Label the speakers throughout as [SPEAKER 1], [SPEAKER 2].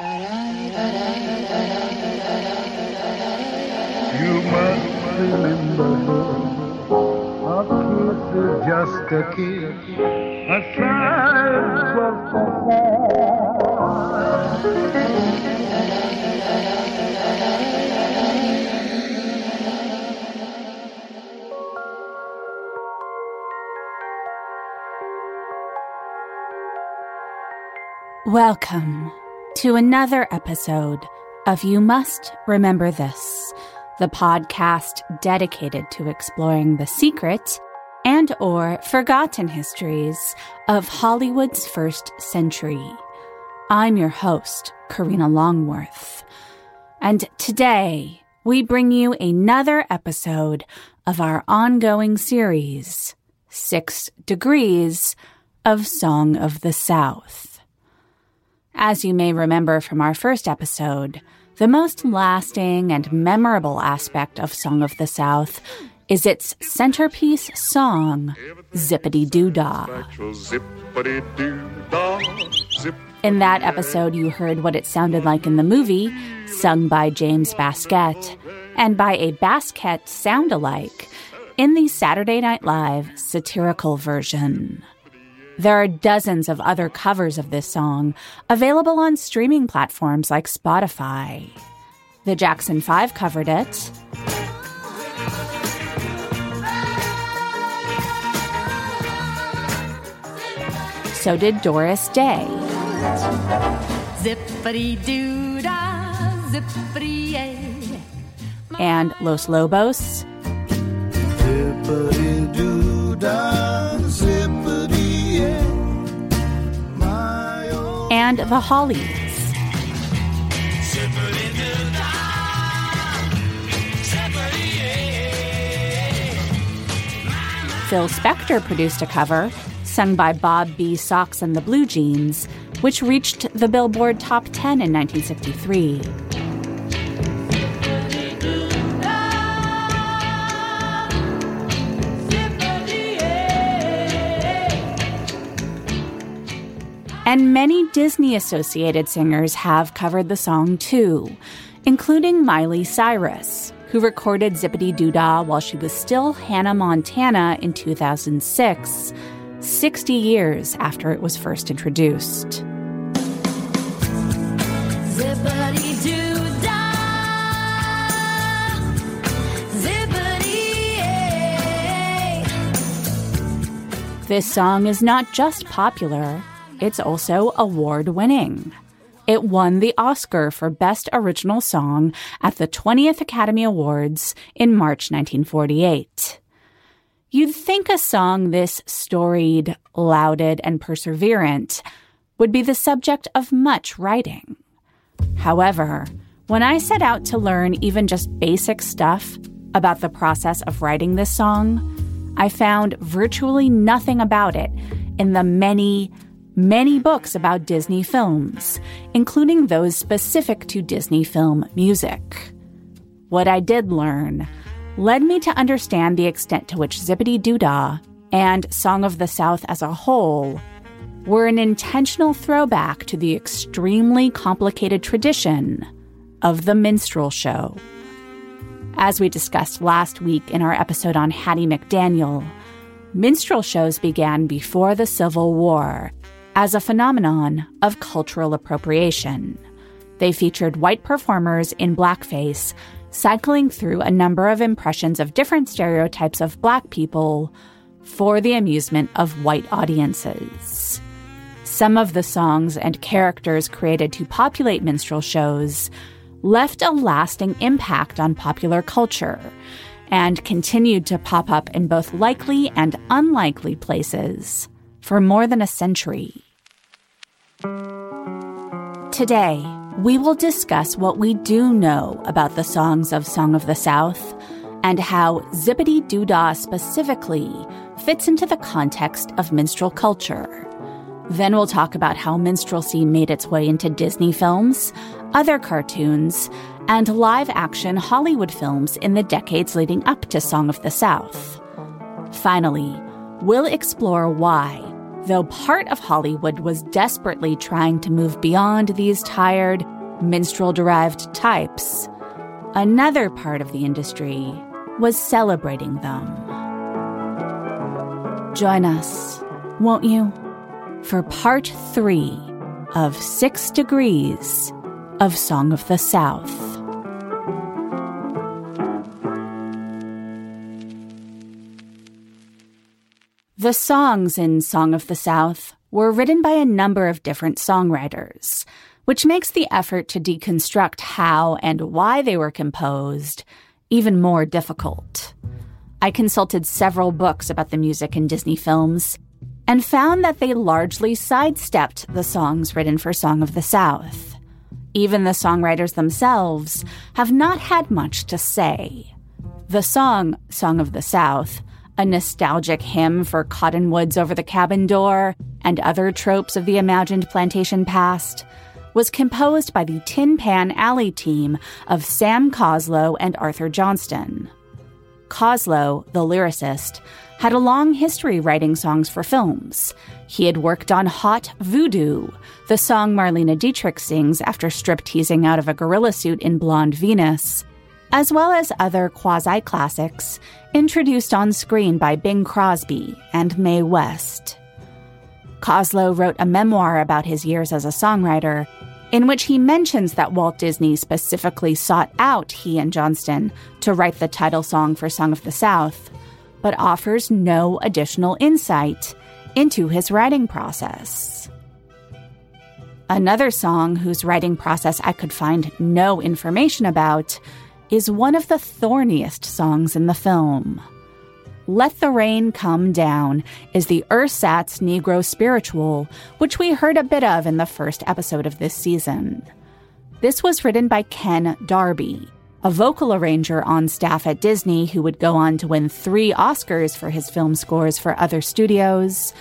[SPEAKER 1] You must remember a kiss is just a kiss, a sigh just a
[SPEAKER 2] Welcome to another episode of You Must Remember This, the podcast dedicated to exploring the secret and or forgotten histories of Hollywood's first century. I'm your host, Karina Longworth. And today we bring you another episode of our ongoing series, Six Degrees of Song of the South. As you may remember from our first episode, the most lasting and memorable aspect of Song of the South is its centerpiece song, Zip-a-Dee-Doo-Dah. In that episode, you heard what it sounded like in the movie, sung by James Baskett, and by a Baskett sound alike in the Saturday Night Live satirical version. There are dozens of other covers of this song available on streaming platforms like Spotify. The Jackson 5 covered it. So did Doris Day.
[SPEAKER 3] Zippity doo dah, zippity yay. Eh.
[SPEAKER 2] And Los Lobos. And the Hollies. Phil Spector produced a cover, sung by Bob B. Soxx and the Blue Jeans, which reached the Billboard Top 10 in 1963. And many Disney associated singers have covered the song too, including Miley Cyrus, who recorded Zip-a-Dee-Doo-Dah while she was still Hannah Montana in 2006, 60 years after it was first introduced.
[SPEAKER 3] Zippity doo zippity.
[SPEAKER 2] This song is not just popular, it's also award winning. It won the Oscar for Best Original Song at the 20th Academy Awards in March 1948. You'd think a song this storied, lauded, and perseverant would be the subject of much writing. However, when I set out to learn even just basic stuff about the process of writing this song, I found virtually nothing about it in the many, many books about Disney films, including those specific to Disney film music. What I did learn led me to understand the extent to which Zip-a-Dee-Doo-Dah and Song of the South as a whole were an intentional throwback to the extremely complicated tradition of the minstrel show. As we discussed last week in our episode on Hattie McDaniel, minstrel shows began before the Civil War as a phenomenon of cultural appropriation. They featured white performers in blackface cycling through a number of impressions of different stereotypes of black people for the amusement of white audiences. Some of the songs and characters created to populate minstrel shows left a lasting impact on popular culture and continued to pop up in both likely and unlikely places for more than a century. Today, we will discuss what we do know about the songs of Song of the South and how Zip-a-Dee-Doo-Dah specifically fits into the context of minstrel culture. Then we'll talk about how minstrelsy made its way into Disney films, other cartoons, and live action Hollywood films in the decades leading up to Song of the South. Finally, we'll explore why, though part of Hollywood was desperately trying to move beyond these tired, minstrel derived types, another part of the industry was celebrating them. Join us, won't you, for part three of Six Degrees of Song of the South. The songs in Song of the South were written by a number of different songwriters, which makes the effort to deconstruct how and why they were composed even more difficult. I consulted several books about the music in Disney films and found that they largely sidestepped the songs written for Song of the South. Even the songwriters themselves have not had much to say. The song, Song of the South, a nostalgic hymn for cottonwoods over the cabin door and other tropes of the imagined plantation past, was composed by the Tin Pan Alley team of Sam Coslow and Arthur Johnston. Coslow, the lyricist, had a long history writing songs for films. He had worked on Hot Voodoo, the song Marlene Dietrich sings after strip teasing out of a gorilla suit in Blonde Venus, as well as other quasi classics introduced on screen by Bing Crosby and Mae West. Coslow wrote a memoir about his years as a songwriter, in which he mentions that Walt Disney specifically sought out he and Johnston to write the title song for Song of the South, but offers no additional insight into his writing process. Another song whose writing process I could find no information about is one of the thorniest songs in the film. Let the Rain Come Down is the Ersatz Negro spiritual, which we heard a bit of in the first episode of this season. This was written by Ken Darby, a vocal arranger on staff at Disney who would go on to win three Oscars for his film scores for other studios,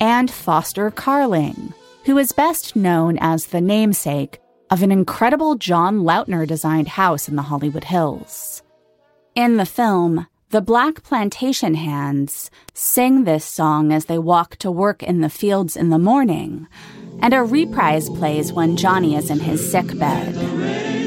[SPEAKER 2] and Foster Carling, who is best known as the namesake of an incredible John Lautner designed house in the Hollywood Hills. In the film, the Black Plantation Hands sing this song as they walk to work in the fields in the morning, and a reprise plays when Johnny is in his sick bed.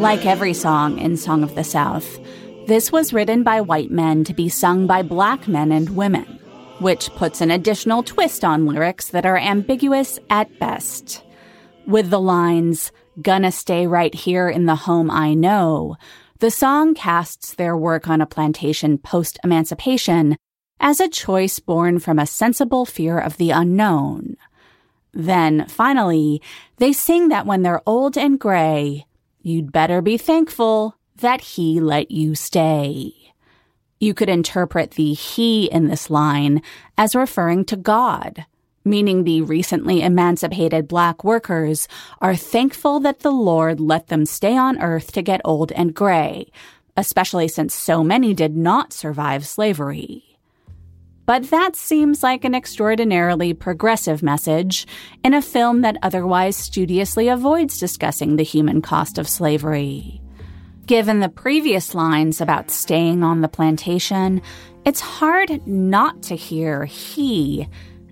[SPEAKER 2] Like every song in Song of the South, this was written by white men to be sung by black men and women, which puts an additional twist on lyrics that are ambiguous at best. With the lines, Gonna stay right here in the home I know, the song casts their work on a plantation post emancipation as a choice born from a sensible fear of the unknown. Then, finally, they sing that when they're old and gray, you'd better be thankful that he let you stay. You could interpret the he in this line as referring to God, meaning the recently emancipated black workers are thankful that the Lord let them stay on earth to get old and gray, especially since so many did not survive slavery. But that seems like an extraordinarily progressive message in a film that otherwise studiously avoids discussing the human cost of slavery. Given the previous lines about staying on the plantation, it's hard not to hear he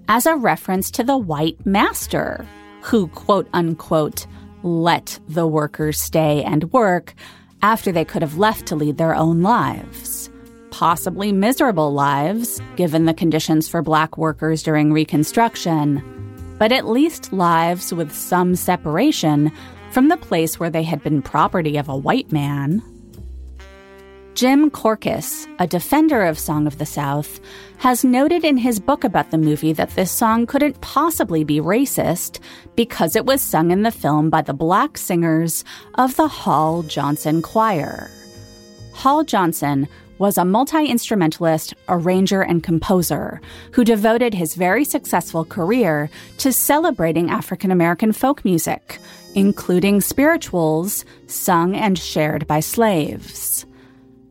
[SPEAKER 2] as a reference to the white master who, quote unquote, let the workers stay and work after they could have left to lead their own lives. Possibly miserable lives, given the conditions for black workers during Reconstruction, but at least lives with some separation from the place where they had been property of a white man. Jim Korkis, a defender of Song of the South, has noted in his book about the movie that this song couldn't possibly be racist because it was sung in the film by the black singers of the Hall Johnson Choir. Hall Johnson was a multi instrumentalist, arranger, and composer who devoted his very successful career to celebrating African American folk music, including spirituals sung and shared by slaves.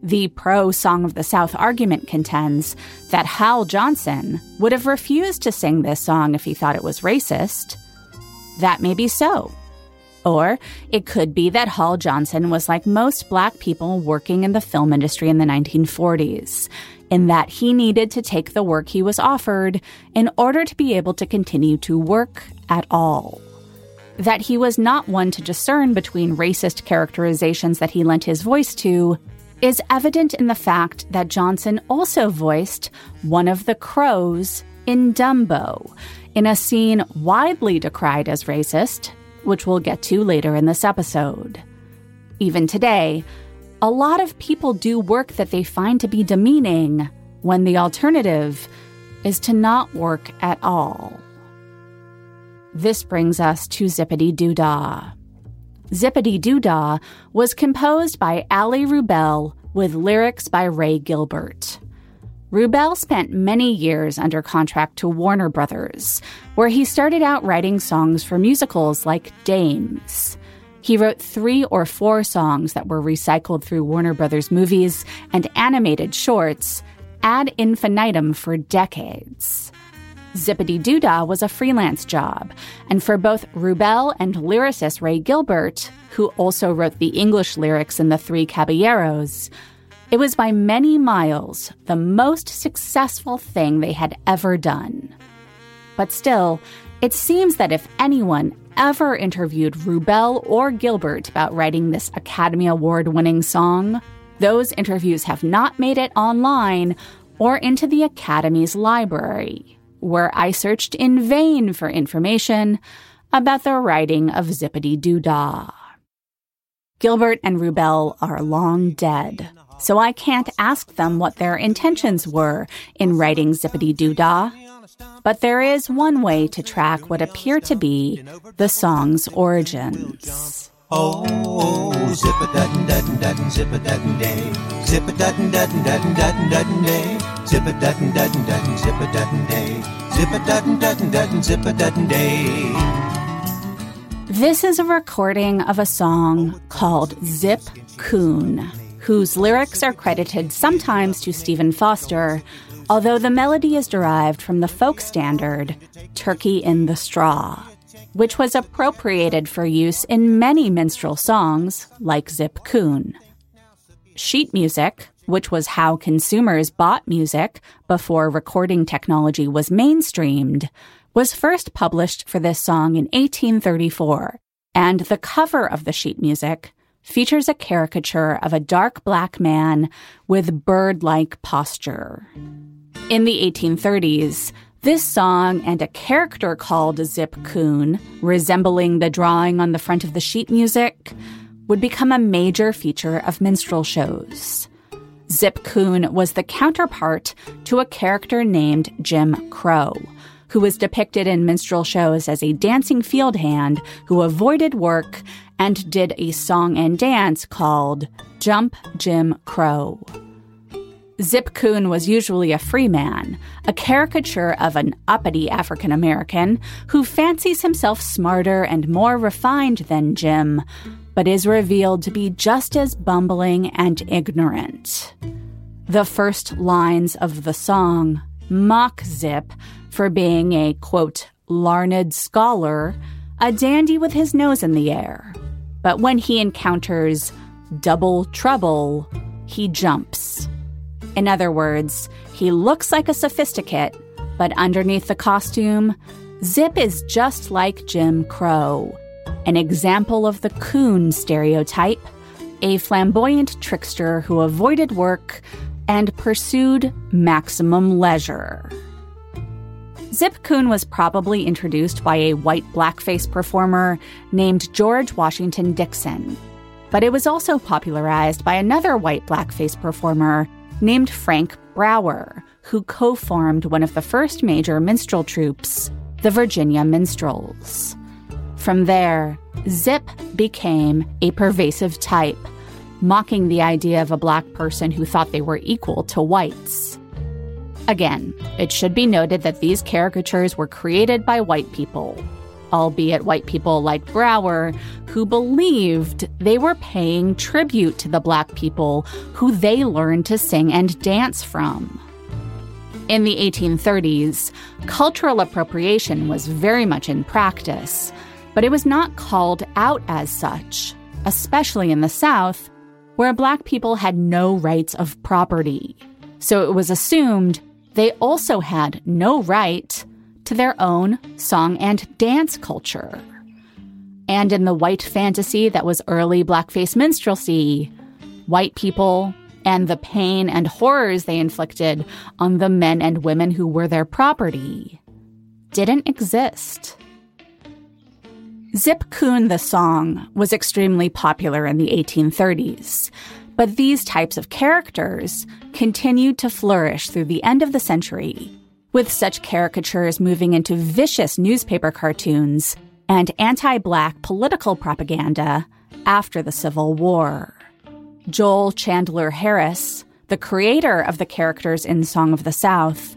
[SPEAKER 2] The pro Song of the South argument contends that Hall Johnson would have refused to sing this song if he thought it was racist. That may be so. Or it could be that Hall Johnson was like most black people working in the film industry in the 1940s, in that he needed to take the work he was offered in order to be able to continue to work at all. That he was not one to discern between racist characterizations that he lent his voice to is evident in the fact that Johnson also voiced one of the crows in Dumbo, in a scene widely decried as racist, which we'll get to later in this episode. Even today, a lot of people do work that they find to be demeaning when the alternative is to not work at all. This brings us to Zip-a-Dee-Doo-Dah. Zippity Doo Dah was composed by Allie Wrubel with lyrics by Ray Gilbert. Wrubel spent many years under contract to Warner Brothers, where he started out writing songs for musicals like Dames. He wrote three or four songs that were recycled through Warner Brothers movies and animated shorts ad infinitum for decades. Zip-a-Dee-Doo-Dah was a freelance job, and for both Wrubel and lyricist Ray Gilbert, who also wrote the English lyrics in The Three Caballeros, it was by many miles the most successful thing they had ever done. But still, it seems that if anyone ever interviewed Wrubel or Gilbert about writing this Academy Award winning song, those interviews have not made it online or into the Academy's library, where I searched in vain for information about the writing of Zip-a-Dee-Doo-Dah. Gilbert and Wrubel are long dead, so I can't ask them what their intentions were in writing Zip-a-Dee-Doo-Dah. But there is one way to track what appear to be the song's origins.
[SPEAKER 4] Oh, zip a dutton dutton dutton zip a dutton day. Zip a dutton dutton dutton dutton dutton day. Zip a dutton dutton dutton zip a dutton day. Zip a dutton dutton dutton zip a dutton day.
[SPEAKER 2] This is a recording of a song called Zip Coon, whose lyrics are credited sometimes to Stephen Foster, although the melody is derived from the folk standard Turkey in the Straw, which was appropriated for use in many minstrel songs like Zip Coon. Sheet music, which was how consumers bought music before recording technology was mainstreamed, was first published for this song in 1834, and the cover of the sheet music features a caricature of a dark black man with bird like posture. In the 1830s, this song and a character called Zip Coon, resembling the drawing on the front of the sheet music, would become a major feature of minstrel shows. Zip Coon was the counterpart to a character named Jim Crow, who was depicted in minstrel shows as a dancing field hand who avoided work and did a song and dance called Jump Jim Crow. Zip Coon was usually a free man, a caricature of an uppity African American who fancies himself smarter and more refined than Jim, but is revealed to be just as bumbling and ignorant. The first lines of the song mock Zip for being a, quote, larned scholar, a dandy with his nose in the air. But when he encounters double trouble, he jumps. In other words, he looks like a sophisticate, but underneath the costume, Zip is just like Jim Crow, an example of the coon stereotype, a flamboyant trickster who avoided work and pursued maximum leisure. Zip Coon was probably introduced by a white blackface performer named George Washington Dixon, but it was also popularized by another white blackface performer named Frank Brower, who co formed one of the first major minstrel troupes, the Virginia Minstrels. From there, Zip became a pervasive type, mocking the idea of a black person who thought they were equal to whites. Again, it should be noted that these caricatures were created by white people, albeit white people like Brower, who believed they were paying tribute to the black people who they learned to sing and dance from. In the 1830s, cultural appropriation was very much in practice, but it was not called out as such, especially in the South, where black people had no rights of property. So it was assumed they also had no right to their own song and dance culture. And in the white fantasy that was early blackface minstrelsy, white people and the pain and horrors they inflicted on the men and women who were their property didn't exist. Zip Coon the song was extremely popular in the 1830s, but these types of characters continued to flourish through the end of the century, with such caricatures moving into vicious newspaper cartoons and anti black political propaganda after the Civil War. Joel Chandler Harris, the creator of the characters in Song of the South,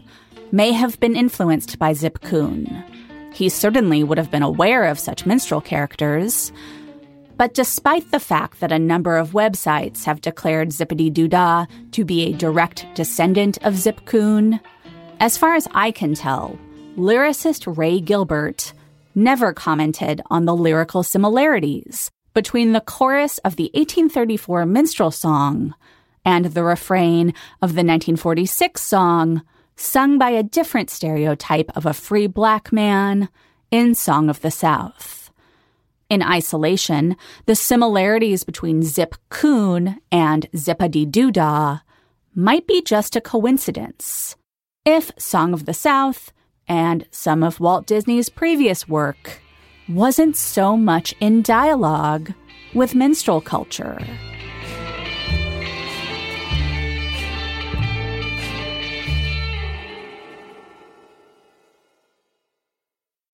[SPEAKER 2] may have been influenced by Zip Coon. He certainly would have been aware of such minstrel characters. But despite the fact that a number of websites have declared Zip-a-Dee-Doo-Dah to be a direct descendant of Zip Coon, as far as I can tell, lyricist Ray Gilbert never commented on the lyrical similarities between the chorus of the 1834 minstrel song and the refrain of the 1946 song, sung by a different stereotype of a free black man in Song of the South. In isolation, the similarities between Zip Coon and Zip-a-Dee-Doo-Dah might be just a coincidence. If Song of the South and some of Walt Disney's previous work wasn't so much in dialogue with minstrel culture.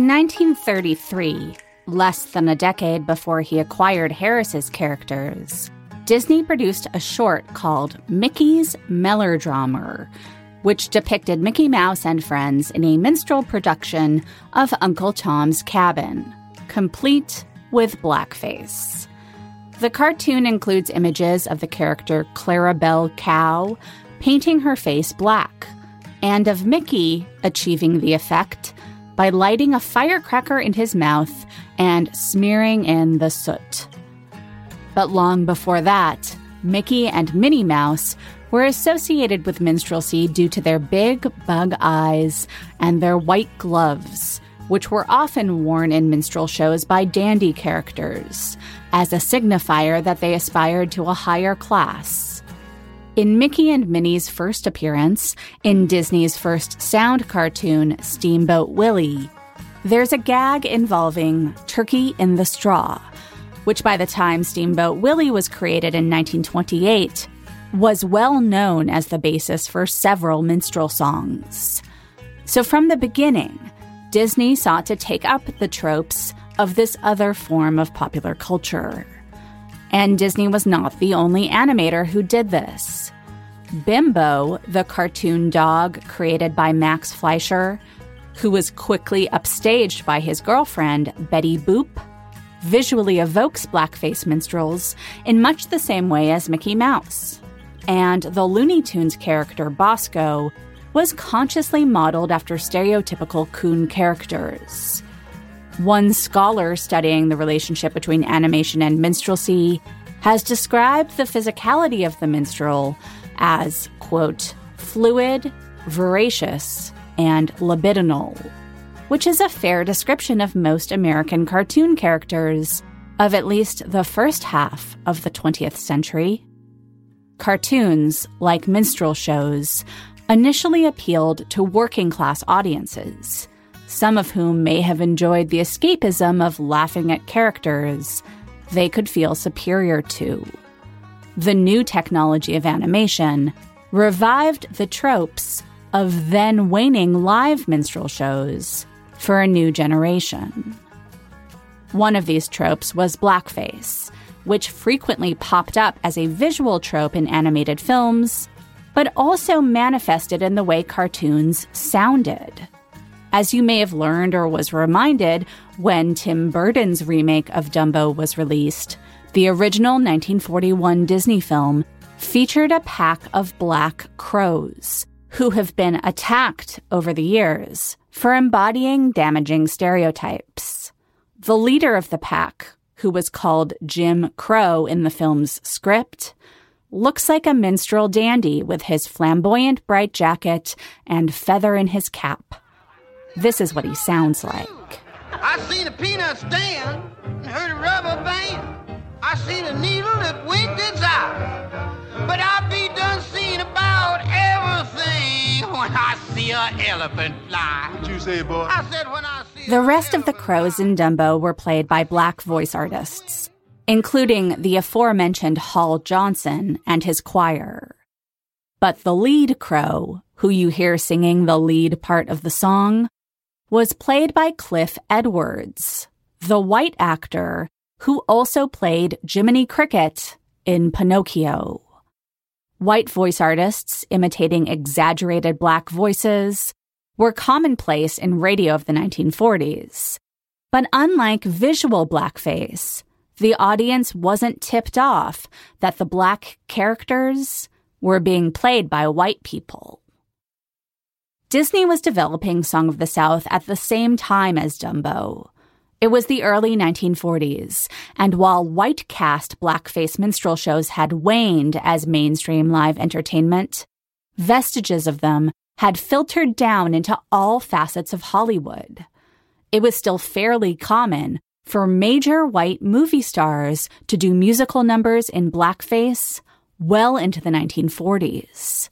[SPEAKER 2] In 1933, less than a decade before he acquired Harris's characters, Disney produced a short called Mickey's Mellerdrammer, which depicted Mickey Mouse and friends in a minstrel production of Uncle Tom's Cabin, complete with blackface. The cartoon includes images of the character Clarabelle Cow painting her face black, and of Mickey achieving the effect by lighting a firecracker in his mouth and smearing in the soot. But long before that, Mickey and Minnie Mouse were associated with minstrelsy due to their big bug eyes and their white gloves, which were often worn in minstrel shows by dandy characters, as a signifier that they aspired to a higher class. In Mickey and Minnie's first appearance, in Disney's first sound cartoon, Steamboat Willie, there's a gag involving Turkey in the Straw, which by the time Steamboat Willie was created in 1928, was well known as the basis for several minstrel songs. So from the beginning, Disney sought to take up the tropes of this other form of popular culture. And Disney was not the only animator who did this. Bimbo, the cartoon dog created by Max Fleischer, who was quickly upstaged by his girlfriend, Betty Boop, visually evokes blackface minstrels in much the same way as Mickey Mouse. And the Looney Tunes character Bosko was consciously modeled after stereotypical coon characters. One scholar studying the relationship between animation and minstrelsy has described the physicality of the minstrel as, quote, fluid, voracious, and libidinal. which is a fair description of most American cartoon characters of at least the first half of the 20th century. Cartoons, like minstrel shows, initially appealed to working class audiences, some of whom may have enjoyed the escapism of laughing at characters they could feel superior to. The new technology of animation revived the tropes of then waning live minstrel shows for a new generation. One of these tropes was blackface, which frequently popped up as a visual trope in animated films, but also manifested in the way cartoons sounded. As you may have learned or was reminded when Tim Burton's remake of Dumbo was released, the original 1941 Disney film featured a pack of black crows who have been attacked over the years for embodying damaging stereotypes. The leader of the pack, who was called Jim Crow in the film's script, looks like a minstrel dandy with his flamboyant bright jacket and feather in his cap. This is what he sounds like.
[SPEAKER 5] I seen a peanut stand and heard a rubber band. I seen a needle that winked its eye. But I be done seeing about everything when I see a elephant fly.
[SPEAKER 6] What you say, boy?
[SPEAKER 5] I said when I see
[SPEAKER 2] The rest of the crows in Dumbo were played by black voice artists, including the aforementioned Hall Johnson and his choir. But the lead crow, who you hear singing the lead part of the song, was played by Cliff Edwards, the white actor who also played Jiminy Cricket in Pinocchio. White voice artists imitating exaggerated black voices were commonplace in radio of the 1940s. But unlike visual blackface, the audience wasn't tipped off that the black characters were being played by white people. Disney was developing Song of the South at the same time as Dumbo. It was the early 1940s, and while white cast blackface minstrel shows had waned as mainstream live entertainment, vestiges of them had filtered down into all facets of Hollywood. It was still fairly common for major white movie stars to do musical numbers in blackface well into the 1940s.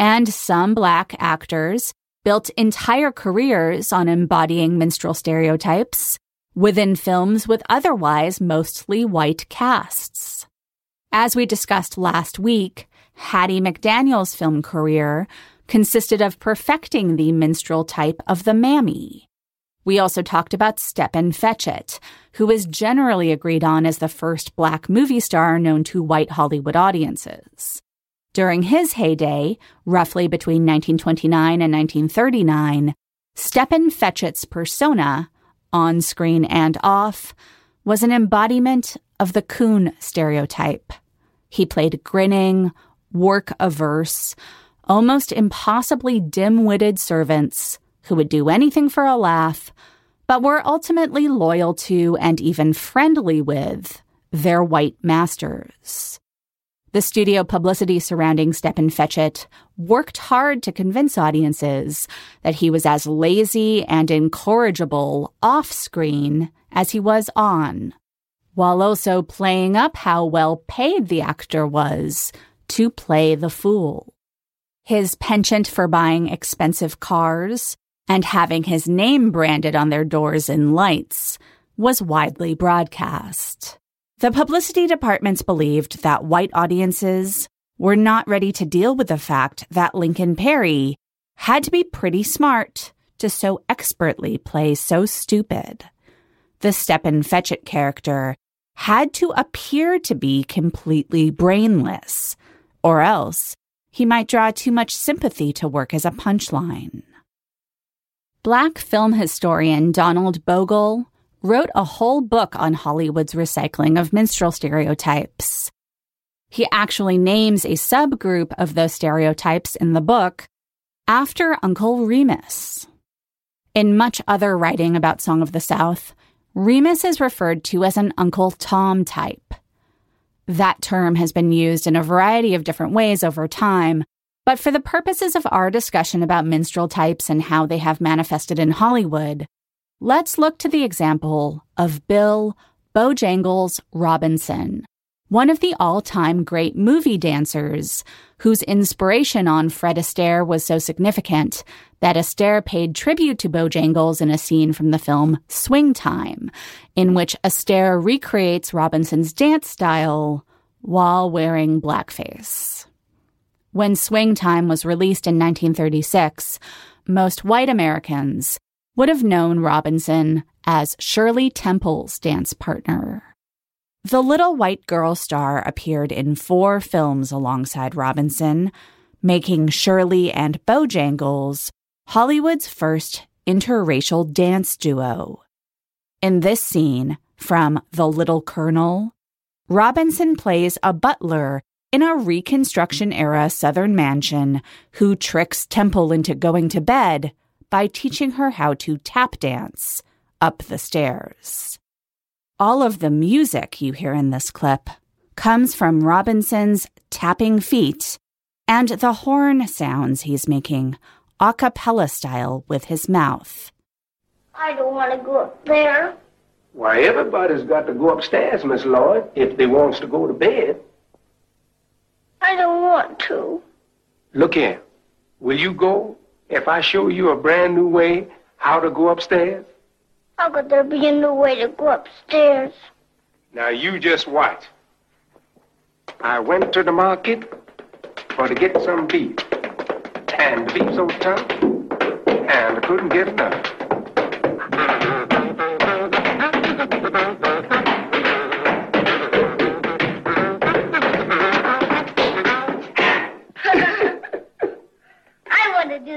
[SPEAKER 2] And some black actors built entire careers on embodying minstrel stereotypes within films with otherwise mostly white casts. As we discussed last week, Hattie McDaniel's film career consisted of perfecting the minstrel type of the mammy. We also talked about Stepin Fetchit, who is generally agreed on as the first black movie star known to white Hollywood audiences. During his heyday, roughly between 1929 and 1939, Stepin Fetchit's persona, on screen and off, was an embodiment of the coon stereotype. He played grinning, work averse, almost impossibly dim witted servants who would do anything for a laugh, but were ultimately loyal to and even friendly with their white masters. The studio publicity surrounding Stepin Fetchit worked hard to convince audiences that he was as lazy and incorrigible off screen as he was on, while also playing up how well paid the actor was to play the fool. His penchant for buying expensive cars and having his name branded on their doors in lights was widely broadcast. The publicity departments believed that white audiences were not ready to deal with the fact that Lincoln Perry had to be pretty smart to so expertly play so stupid. The Stepin Fetchit character had to appear to be completely brainless, or else he might draw too much sympathy to work as a punchline. Black film historian Donald Bogle wrote a whole book on Hollywood's recycling of minstrel stereotypes. He actually names a subgroup of those stereotypes in the book after Uncle Remus. In much other writing about Song of the South, Remus is referred to as an Uncle Tom type. That term has been used in a variety of different ways over time, But for the purposes of our discussion about minstrel types and how they have manifested in Hollywood, let's look to the example of Bill Bojangles Robinson, one of the all time great movie dancers whose inspiration on Fred Astaire was so significant that Astaire paid tribute to Bojangles in a scene from the film Swing Time, in which Astaire recreates Robinson's dance style while wearing blackface. When Swing Time was released in 1936, most white Americans would have known Robinson as Shirley Temple's dance partner. The little white girl star appeared in four films alongside Robinson, making Shirley and Bojangles Hollywood's first interracial dance duo. In this scene from The Little Colonel, Robinson plays a butler in a Reconstruction era Southern mansion who tricks Temple into going to bed by teaching her how to tap dance up the stairs. All of the music you hear in this clip comes from Robinson's tapping feet and the horn sounds he's making a cappella style with his mouth.
[SPEAKER 7] I don't want to go up there.
[SPEAKER 8] Why, everybody's got to go upstairs, Miss Lloyd, if they wants to go to bed.
[SPEAKER 7] I don't want to.
[SPEAKER 8] Look here. Will you go if I show you a brand new way how to go upstairs?
[SPEAKER 7] How could there be a new way to go upstairs?
[SPEAKER 8] Now you just watch. I went to the market for to get some beef. And the beef so tough, and I couldn't get enough.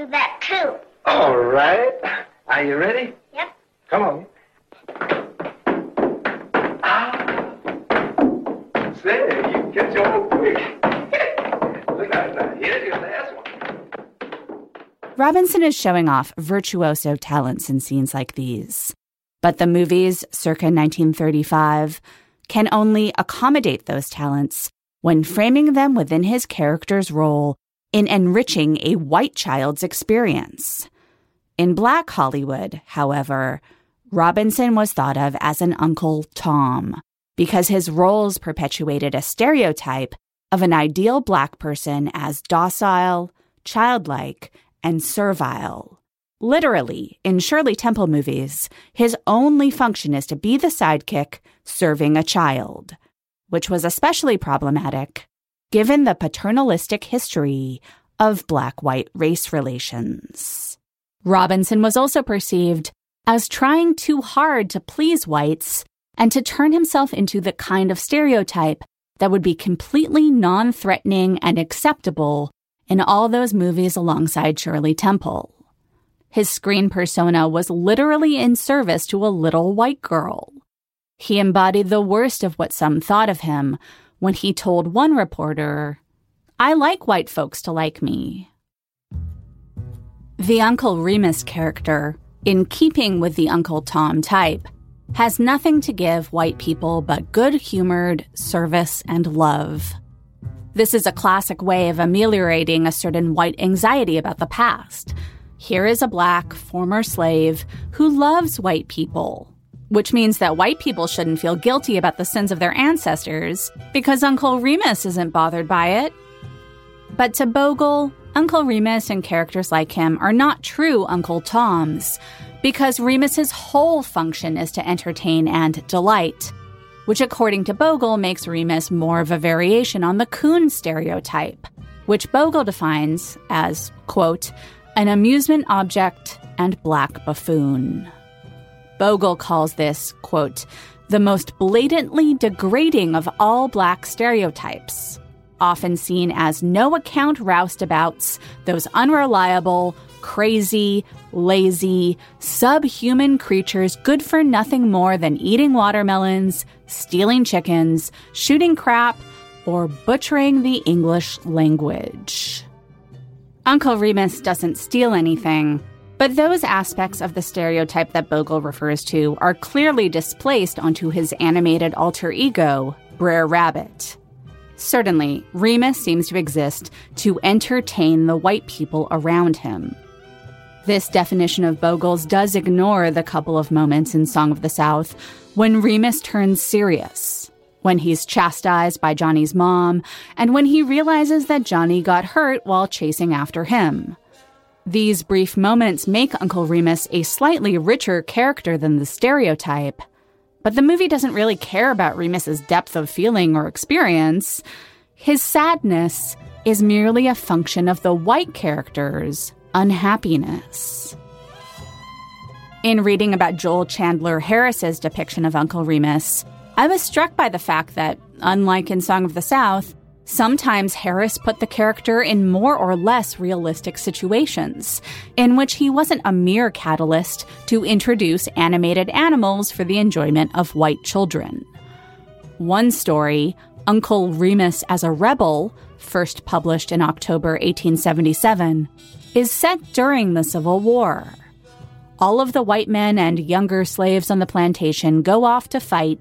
[SPEAKER 7] do that too.
[SPEAKER 8] All right. Are you ready?
[SPEAKER 7] Yep.
[SPEAKER 8] Come on. Ah. Say, you catch on quick. Look out now. Here's your last one.
[SPEAKER 2] Robinson is showing off virtuoso talents in scenes like these. But the movies, circa 1935, can only accommodate those talents when framing them within his character's role in enriching a white child's experience. In Black Hollywood, however, Robinson was thought of as an Uncle Tom because his roles perpetuated a stereotype of an ideal Black person as docile, childlike, and servile. Literally, in Shirley Temple movies, his only function is to be the sidekick serving a child, which was especially problematic given the paternalistic history of Black white race relations. Robinson was also perceived as trying too hard to please whites and to turn himself into the kind of stereotype that would be completely non threatening and acceptable in all those movies alongside Shirley Temple. His screen persona was literally in service to a little white girl. He embodied the worst of what some thought of him when he told one reporter, I like white folks to like me. The Uncle Remus character, in keeping with the Uncle Tom type, has nothing to give white people but good humored service and love. This is a classic way of ameliorating a certain white anxiety about the past. Here is a black former slave who loves white people, which means that white people shouldn't feel guilty about the sins of their ancestors because Uncle Remus isn't bothered by it. But to Bogle, Uncle Remus and characters like him are not true Uncle Toms because Remus's whole function is to entertain and delight, which according to Bogle makes Remus more of a variation on the coon stereotype, which Bogle defines as, quote, an amusement object and black buffoon. Bogle calls this, quote, the most blatantly degrading of all black stereotypes, often seen as no account roustabouts, those unreliable, crazy, lazy, subhuman creatures good for nothing more than eating watermelons, stealing chickens, shooting crap, or butchering the English language. Uncle Remus doesn't steal anything, but those aspects of the stereotype that Bogle refers to are clearly displaced onto his animated alter ego, Brer Rabbit. Certainly, Remus seems to exist to entertain the white people around him. This definition of Bogle's does ignore the couple of moments in Song of the South when Remus turns serious, when he's chastised by Johnny's mom, and when he realizes that Johnny got hurt while chasing after him. These brief moments make Uncle Remus a slightly richer character than the stereotype, but the movie doesn't really care about Remus's depth of feeling or experience. His sadness is merely a function of the white character's unhappiness. In reading about Joel Chandler Harris's depiction of Uncle Remus, I was struck by the fact that, unlike in Song of the South, Sometimes Harris put the character in more or less realistic situations, in which he wasn't a mere catalyst to introduce animated animals for the enjoyment of white children. One story, Uncle Remus as a Rebel, first published in October 1877, is set during the Civil War. All of the white men and younger slaves on the plantation go off to fight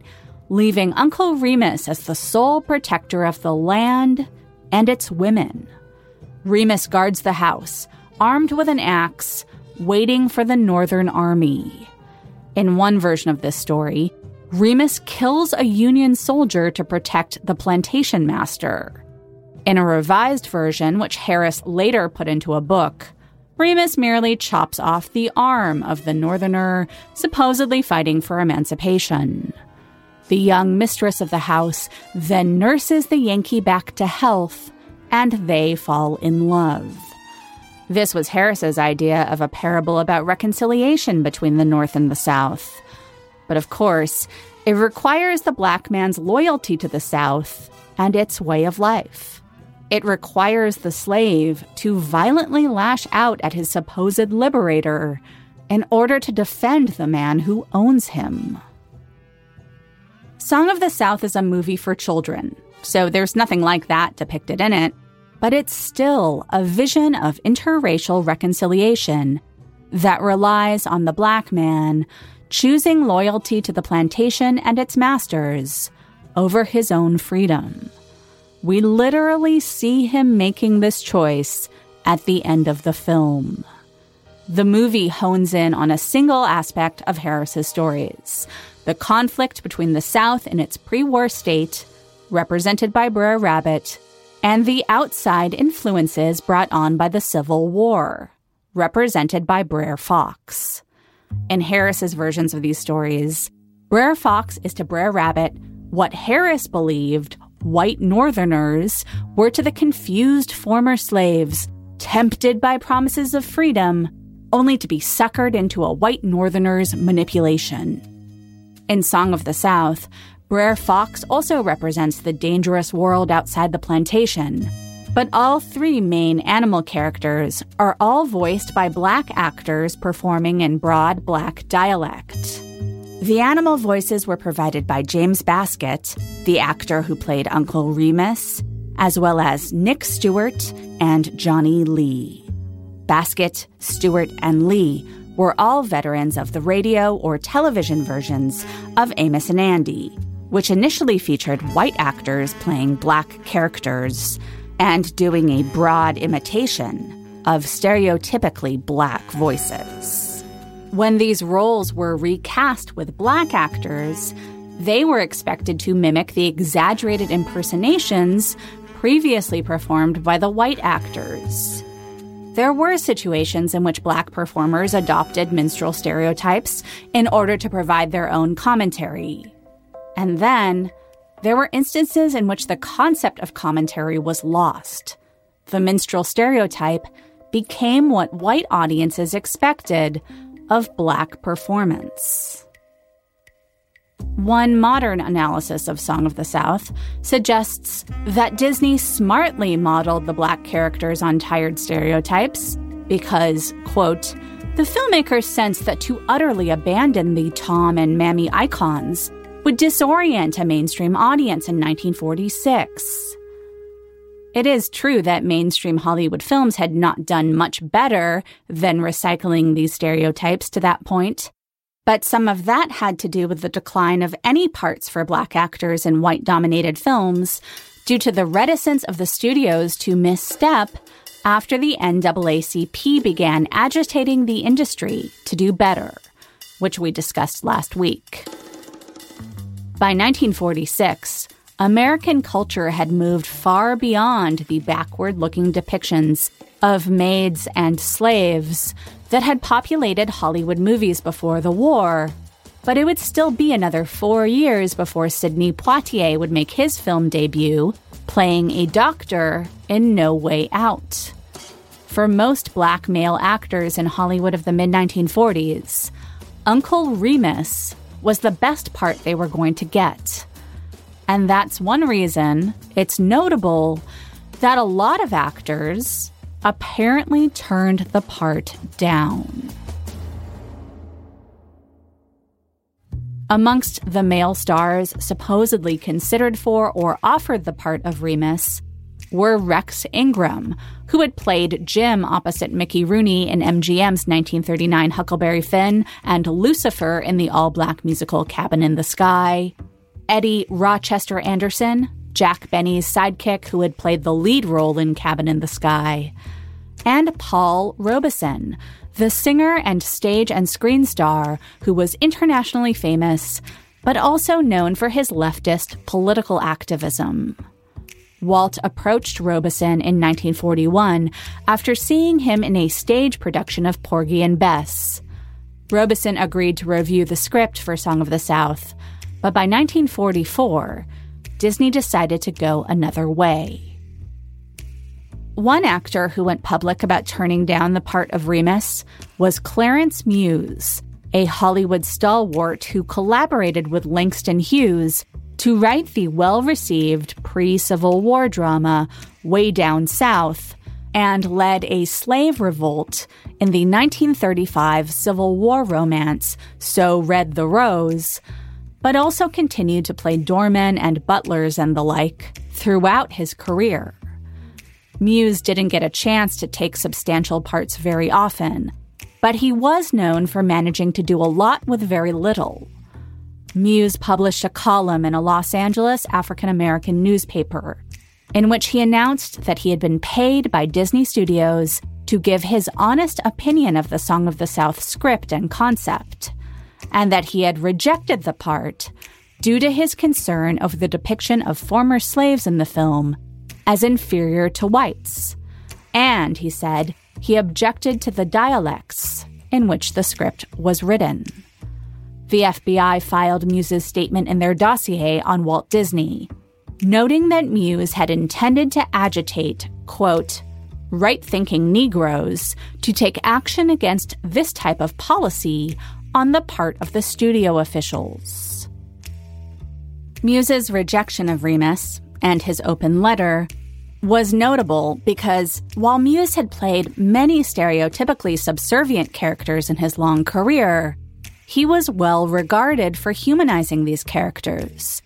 [SPEAKER 2] leaving Uncle Remus as the sole protector of the land and its women. Remus guards the house, armed with an axe, waiting for the Northern Army. In one version of this story, Remus kills a Union soldier to protect the plantation master. In a revised version, which Harris later put into a book, Remus merely chops off the arm of the Northerner supposedly fighting for emancipation. The young mistress of the house then nurses the Yankee back to health, and they fall in love. This was Harris's idea of a parable about reconciliation between the North and the South. But of course, it requires the black man's loyalty to the South and its way of life. It requires the slave to violently lash out at his supposed liberator in order to defend the man who owns him. Song of the South is a movie for children, so there's nothing like that depicted in it, but it's still a vision of interracial reconciliation that relies on the black man choosing loyalty to the plantation and its masters over his own freedom. We literally see him making this choice at the end of the film. The movie hones in on a single aspect of Harris's stories the conflict between the South and its pre war state, represented by Brer Rabbit, and the outside influences brought on by the Civil War, represented by Brer Fox. In Harris's versions of these stories, Brer Fox is to Brer Rabbit what Harris believed white Northerners were to the confused former slaves, tempted by promises of freedom, only to be suckered into a white Northerner's manipulation. In Song of the South, Brer Fox also represents the dangerous world outside the plantation. But all three main animal characters are all voiced by black actors performing in broad black dialect. The animal voices were provided by James Baskett, the actor who played Uncle Remus, as well as Nick Stewart and Johnny Lee. Baskett, Stewart, and Lee were all veterans of the radio or television versions of Amos and Andy, which initially featured white actors playing black characters and doing a broad imitation of stereotypically black voices. When these roles were recast with black actors, they were expected to mimic the exaggerated impersonations previously performed by the white actors. There were situations in which black performers adopted minstrel stereotypes in order to provide their own commentary. And then there were instances in which the concept of commentary was lost. The minstrel stereotype became what white audiences expected of black performance. One modern analysis of Song of the South suggests that Disney smartly modeled the black characters on tired stereotypes because, quote, the filmmakers sensed that to utterly abandon the Tom and Mammy icons would disorient a mainstream audience in 1946. It is true that mainstream Hollywood films had not done much better than recycling these stereotypes to that point. But some of that had to do with the decline of any parts for black actors in white dominated films, due to the reticence of the studios to misstep after the NAACP began agitating the industry to do better, which we discussed last week. By 1946, American culture had moved far beyond the backward looking depictions of maids and slaves that had populated Hollywood movies before the war. But it would still be another four years before Sidney Poitier would make his film debut, playing a doctor in No Way Out. For most black male actors in Hollywood of the mid 1940s, Uncle Remus was the best part they were going to get. And that's one reason it's notable that a lot of actors apparently turned the part down. Amongst the male stars supposedly considered for or offered the part of Remus were Rex Ingram, who had played Jim opposite Mickey Rooney in MGM's 1939 Huckleberry Finn and Lucifer in the all black musical Cabin in the Sky, Eddie Rochester Anderson, Jack Benny's sidekick who had played the lead role in Cabin in the Sky, and Paul Robeson, the singer and stage and screen star who was internationally famous, but also known for his leftist political activism. Walt approached Robeson in 1941 after seeing him in a stage production of Porgy and Bess. Robeson agreed to review the script for Song of the South, but by 1944, Disney decided to go another way. One actor who went public about turning down the part of Remus was Clarence Muse, a Hollywood stalwart who collaborated with Langston Hughes to write the well received pre Civil War drama Way Down South and led a slave revolt in the 1935 Civil War romance So Red the Rose, but also continued to play doormen and butlers and the like throughout his career. Muse didn't get a chance to take substantial parts very often, but he was known for managing to do a lot with very little. Muse published a column in a Los Angeles African American newspaper in which he announced that he had been paid by Disney Studios to give his honest opinion of the Song of the South script and concept, and that he had rejected the part due to his concern over the depiction of former slaves in the film as inferior to whites. And, he said, he objected to the dialects in which the script was written. The FBI filed Muse's statement in their dossier on Walt Disney, noting that Muse had intended to agitate, quote, right thinking Negroes to take action against this type of policy on the part of the studio officials. Muse's rejection of Remus and his open letter was notable because while Muse had played many stereotypically subservient characters in his long career, he was well regarded for humanizing these characters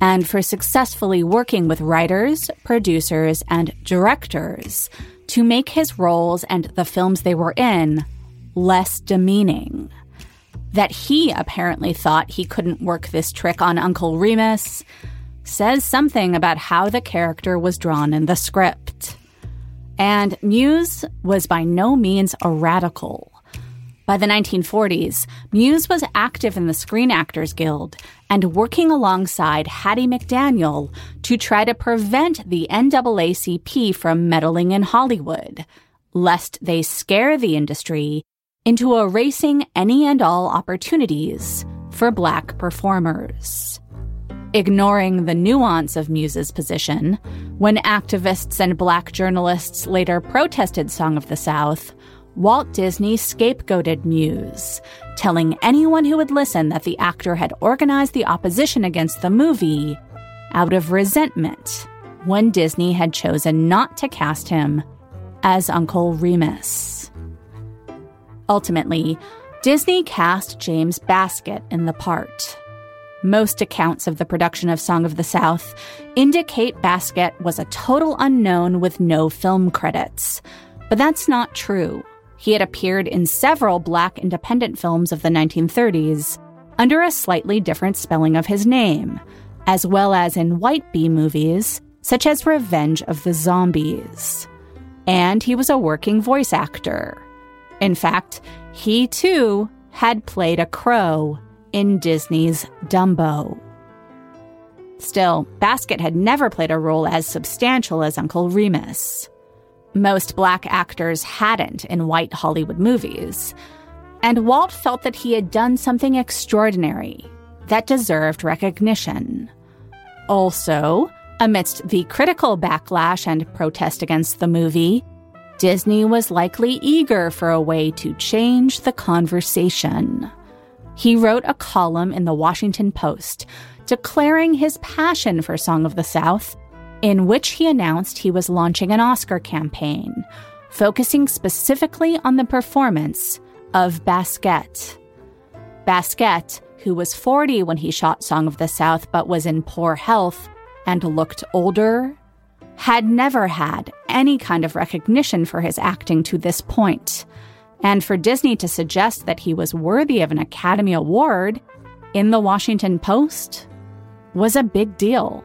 [SPEAKER 2] and for successfully working with writers, producers, and directors to make his roles and the films they were in less demeaning. That he apparently thought he couldn't work this trick on Uncle Remus says something about how the character was drawn in the script. And Muse was by no means a radical. By the 1940s, Muse was active in the Screen Actors Guild and working alongside Hattie McDaniel to try to prevent the NAACP from meddling in Hollywood, lest they scare the industry into erasing any and all opportunities for black performers. Ignoring the nuance of Muse's position, when activists and black journalists later protested Song of the South, Walt Disney scapegoated Muse, telling anyone who would listen that the actor had organized the opposition against the movie out of resentment when Disney had chosen not to cast him as Uncle Remus. Ultimately, Disney cast James Baskett in the part. Most accounts of the production of Song of the South indicate Baskett was a total unknown with no film credits, but that's not true. He had appeared in several black independent films of the 1930s under a slightly different spelling of his name, as well as in white B movies such as Revenge of the Zombies. And he was a working voice actor. In fact, he too had played a crow in Disney's Dumbo. Still, Baskett had never played a role as substantial as Uncle Remus. Most black actors hadn't in white Hollywood movies. And Walt felt that he had done something extraordinary that deserved recognition. Also, amidst the critical backlash and protest against the movie, Disney was likely eager for a way to change the conversation. He wrote a column in the Washington Post declaring his passion for Song of the South, in which he announced he was launching an Oscar campaign, focusing specifically on the performance of Baskett. Baskett, who was 40 when he shot Song of the South but was in poor health and looked older, had never had any kind of recognition for his acting to this point. And for Disney to suggest that he was worthy of an Academy Award in the Washington Post was a big deal.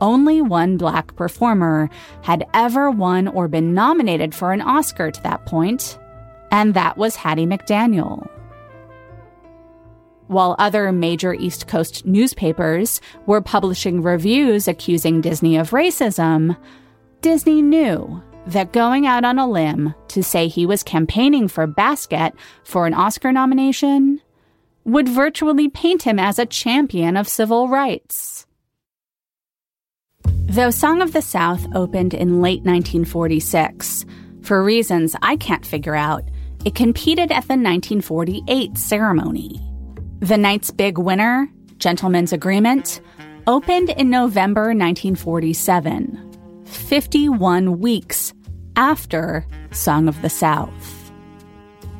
[SPEAKER 2] Only one black performer had ever won or been nominated for an Oscar to that point, and that was Hattie McDaniel. While other major East Coast newspapers were publishing reviews accusing Disney of racism, Disney knew that going out on a limb to say he was campaigning for Baskett for an Oscar nomination would virtually paint him as a champion of civil rights. Though Song of the South opened in late 1946, for reasons I can't figure out, it competed at the 1948 ceremony. The night's big winner, Gentleman's Agreement, opened in November 1947, 51 weeks after Song of the South.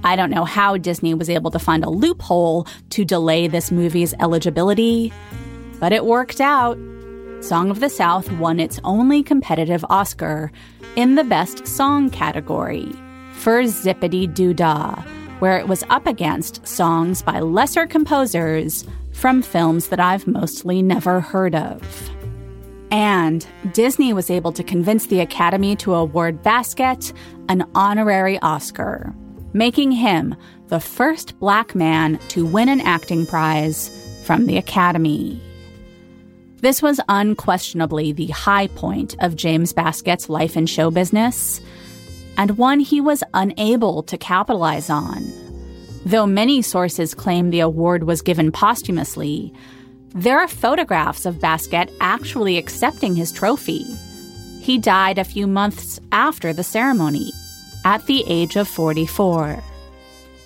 [SPEAKER 2] I don't know how Disney was able to find a loophole to delay this movie's eligibility, but it worked out. Song of the South won its only competitive Oscar in the Best Song category for Zip-a-Dee-Doo-Dah, where it was up against songs by lesser composers from films that I've mostly never heard of. And Disney was able to convince the Academy to award Baskett an honorary Oscar making him the first black man to win an acting prize from the Academy. This was unquestionably the high point of James Baskett's life in show business, and one he was unable to capitalize on. Though many sources claim the award was given posthumously, there are photographs of Baskett actually accepting his trophy. He died a few months after the ceremony, at the age of 44.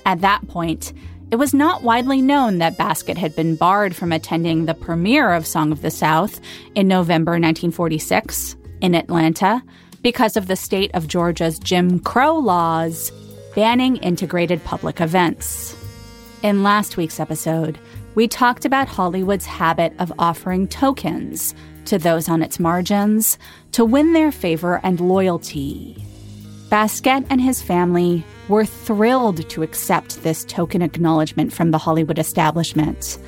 [SPEAKER 2] At that point, it was not widely known that Baskett had been barred from attending the premiere of Song of the South in November 1946 in Atlanta because of the state of Georgia's Jim Crow laws banning integrated public events. In last week's episode, we talked about Hollywood's habit of offering tokens to those on its margins to win their favor and loyalty. Baskett and his family were thrilled to accept this token acknowledgement from the Hollywood establishment.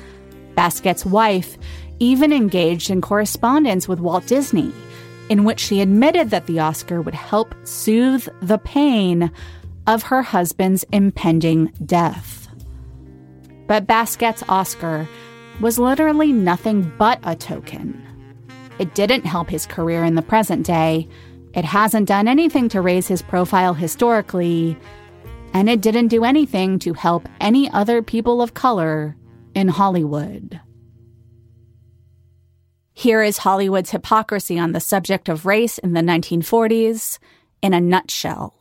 [SPEAKER 2] Baskett's wife even engaged in correspondence with Walt Disney, in which she admitted that the Oscar would help soothe the pain of her husband's impending death. But Baskett's Oscar was literally nothing but a token. It didn't help his career in the present day it hasn't done anything to raise his profile historically, and it didn't do anything to help any other people of color in Hollywood. Here is Hollywood's hypocrisy on the subject of race in the 1940s in a nutshell.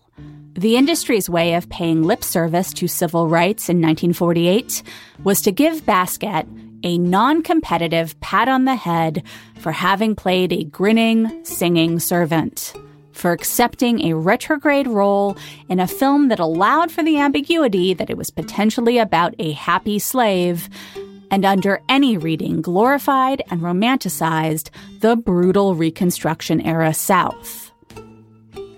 [SPEAKER 2] The industry's way of paying lip service to civil rights in 1948 was to give Baskett a non competitive pat on the head for having played a grinning, singing servant, for accepting a retrograde role in a film that allowed for the ambiguity that it was potentially about a happy slave, and under any reading glorified and romanticized the brutal Reconstruction era South.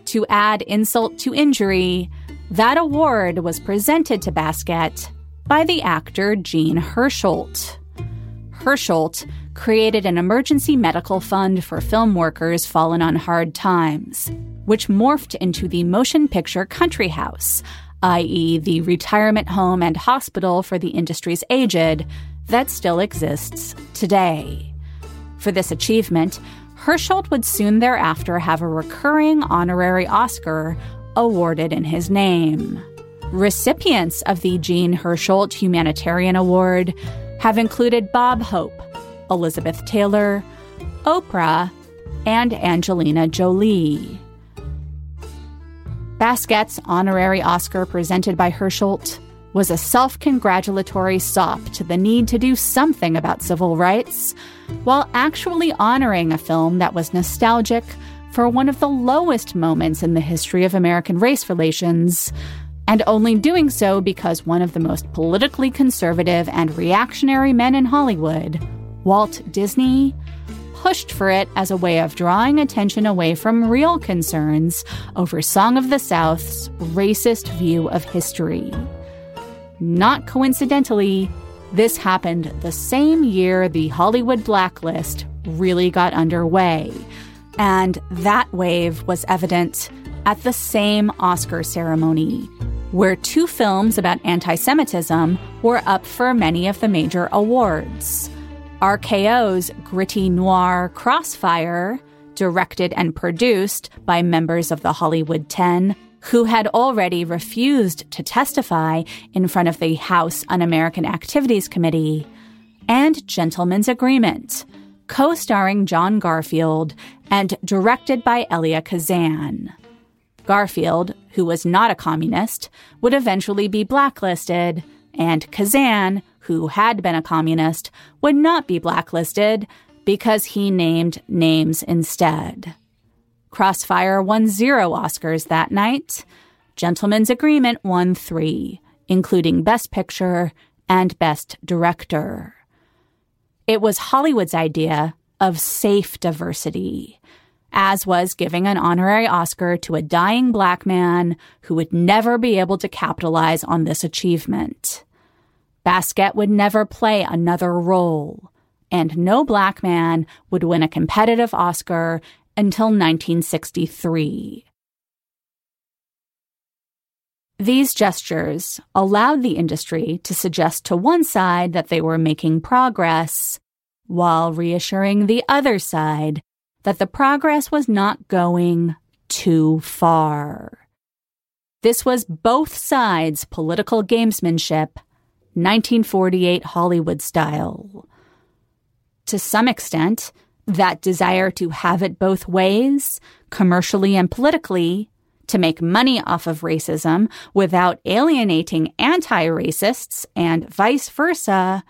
[SPEAKER 2] To add insult to injury, that award was presented to Baskett by the actor Jean Hersholt. Hersholt created an emergency medical fund for film workers fallen on hard times, which morphed into the Motion Picture Country House, i.e., the retirement home and hospital for the industry's aged, that still exists today. For this achievement, Hersholt would soon thereafter have a recurring honorary Oscar awarded in his name. Recipients of the Jean Hersholt Humanitarian Award have included Bob Hope, Elizabeth Taylor, Oprah, and Angelina Jolie. Baskett's honorary Oscar presented by Hersholt was a self congratulatory sop to the need to do something about civil rights, while actually honoring a film that was nostalgic for one of the lowest moments in the history of American race relations, and only doing so because one of the most politically conservative and reactionary men in Hollywood, Walt Disney, pushed for it as a way of drawing attention away from real concerns over Song of the South's racist view of history. Not coincidentally, this happened the same year the Hollywood blacklist really got underway. And that wave was evident at the same Oscar ceremony, where two films about anti Semitism were up for many of the major awards. RKO's gritty noir Crossfire, directed and produced by members of the Hollywood Ten, who had already refused to testify in front of the House Un American Activities Committee, and Gentleman's Agreement, co starring John Garfield and directed by Elia Kazan. Garfield, who was not a communist, would eventually be blacklisted, and Kazan, who had been a communist, would not be blacklisted because he named names instead. Crossfire won zero Oscars that night. Gentleman's Agreement won three, including Best Picture and Best Director. It was Hollywood's idea of safe diversity, as was giving an honorary Oscar to a dying black man who would never be able to capitalize on this achievement. Baskett would never play another role, and no black man would win a competitive Oscar until 1963. These gestures allowed the industry to suggest to one side that they were making progress, while reassuring the other side that the progress was not going too far. This was both sides' political gamesmanship, 1948 Hollywood style. To some extent, that desire to have it both ways, commercially and politically, to make money off of racism without alienating anti racists and vice versa,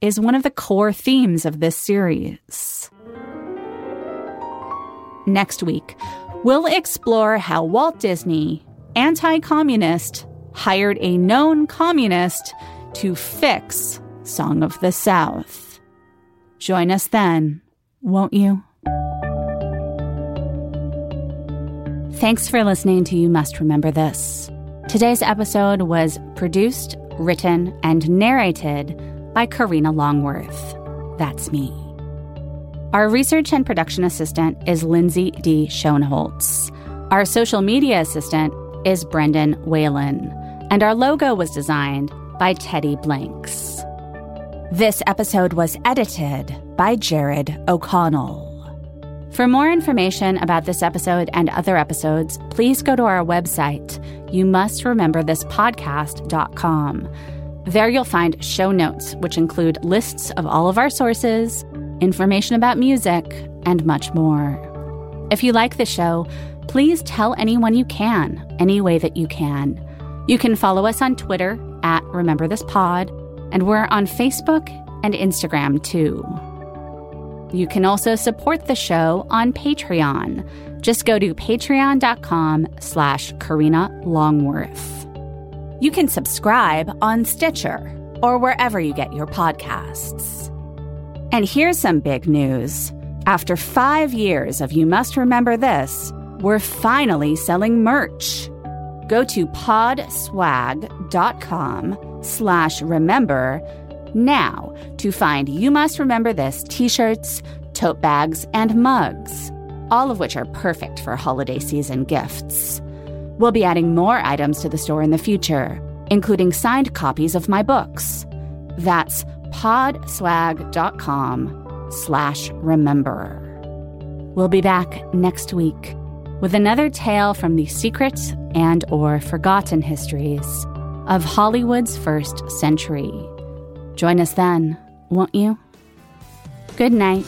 [SPEAKER 2] is one of the core themes of this series. Next week, we'll explore how Walt Disney, anti communist, hired a known communist to fix Song of the South. Join us then won't you? Thanks for listening to You Must Remember This. Today's episode was produced, written, and narrated by Karina Longworth. That's me. Our research and production assistant is Lindsay D. Schoenholtz. Our social media assistant is Brendan Whalen. And our logo was designed by Teddy Blanks. This episode was edited by Jared O'Connell. For more information about this episode and other episodes, please go to our website, you must remember this podcast.com. There you'll find show notes, which include lists of all of our sources, information about music, and much more. If you like the show, please tell anyone you can, any way that you can. You can follow us on Twitter at Remember This Pod, and we're on Facebook and Instagram too. You can also support the show on Patreon. Just go to patreon.com slash Karina Longworth. You can subscribe on Stitcher or wherever you get your podcasts. And here's some big news. After five years of You Must Remember This, we're finally selling merch. Go to podswag.com slash remember Now, to find You Must Remember This t shirts, tote bags, and mugs, all of which are perfect for holiday season gifts. We'll be adding more items to the store in the future, including signed copies of my books. That's podswag.com slash remember. We'll be back next week with another tale from the secret and or forgotten histories of Hollywood's first century. Join us then, won't you? Good night.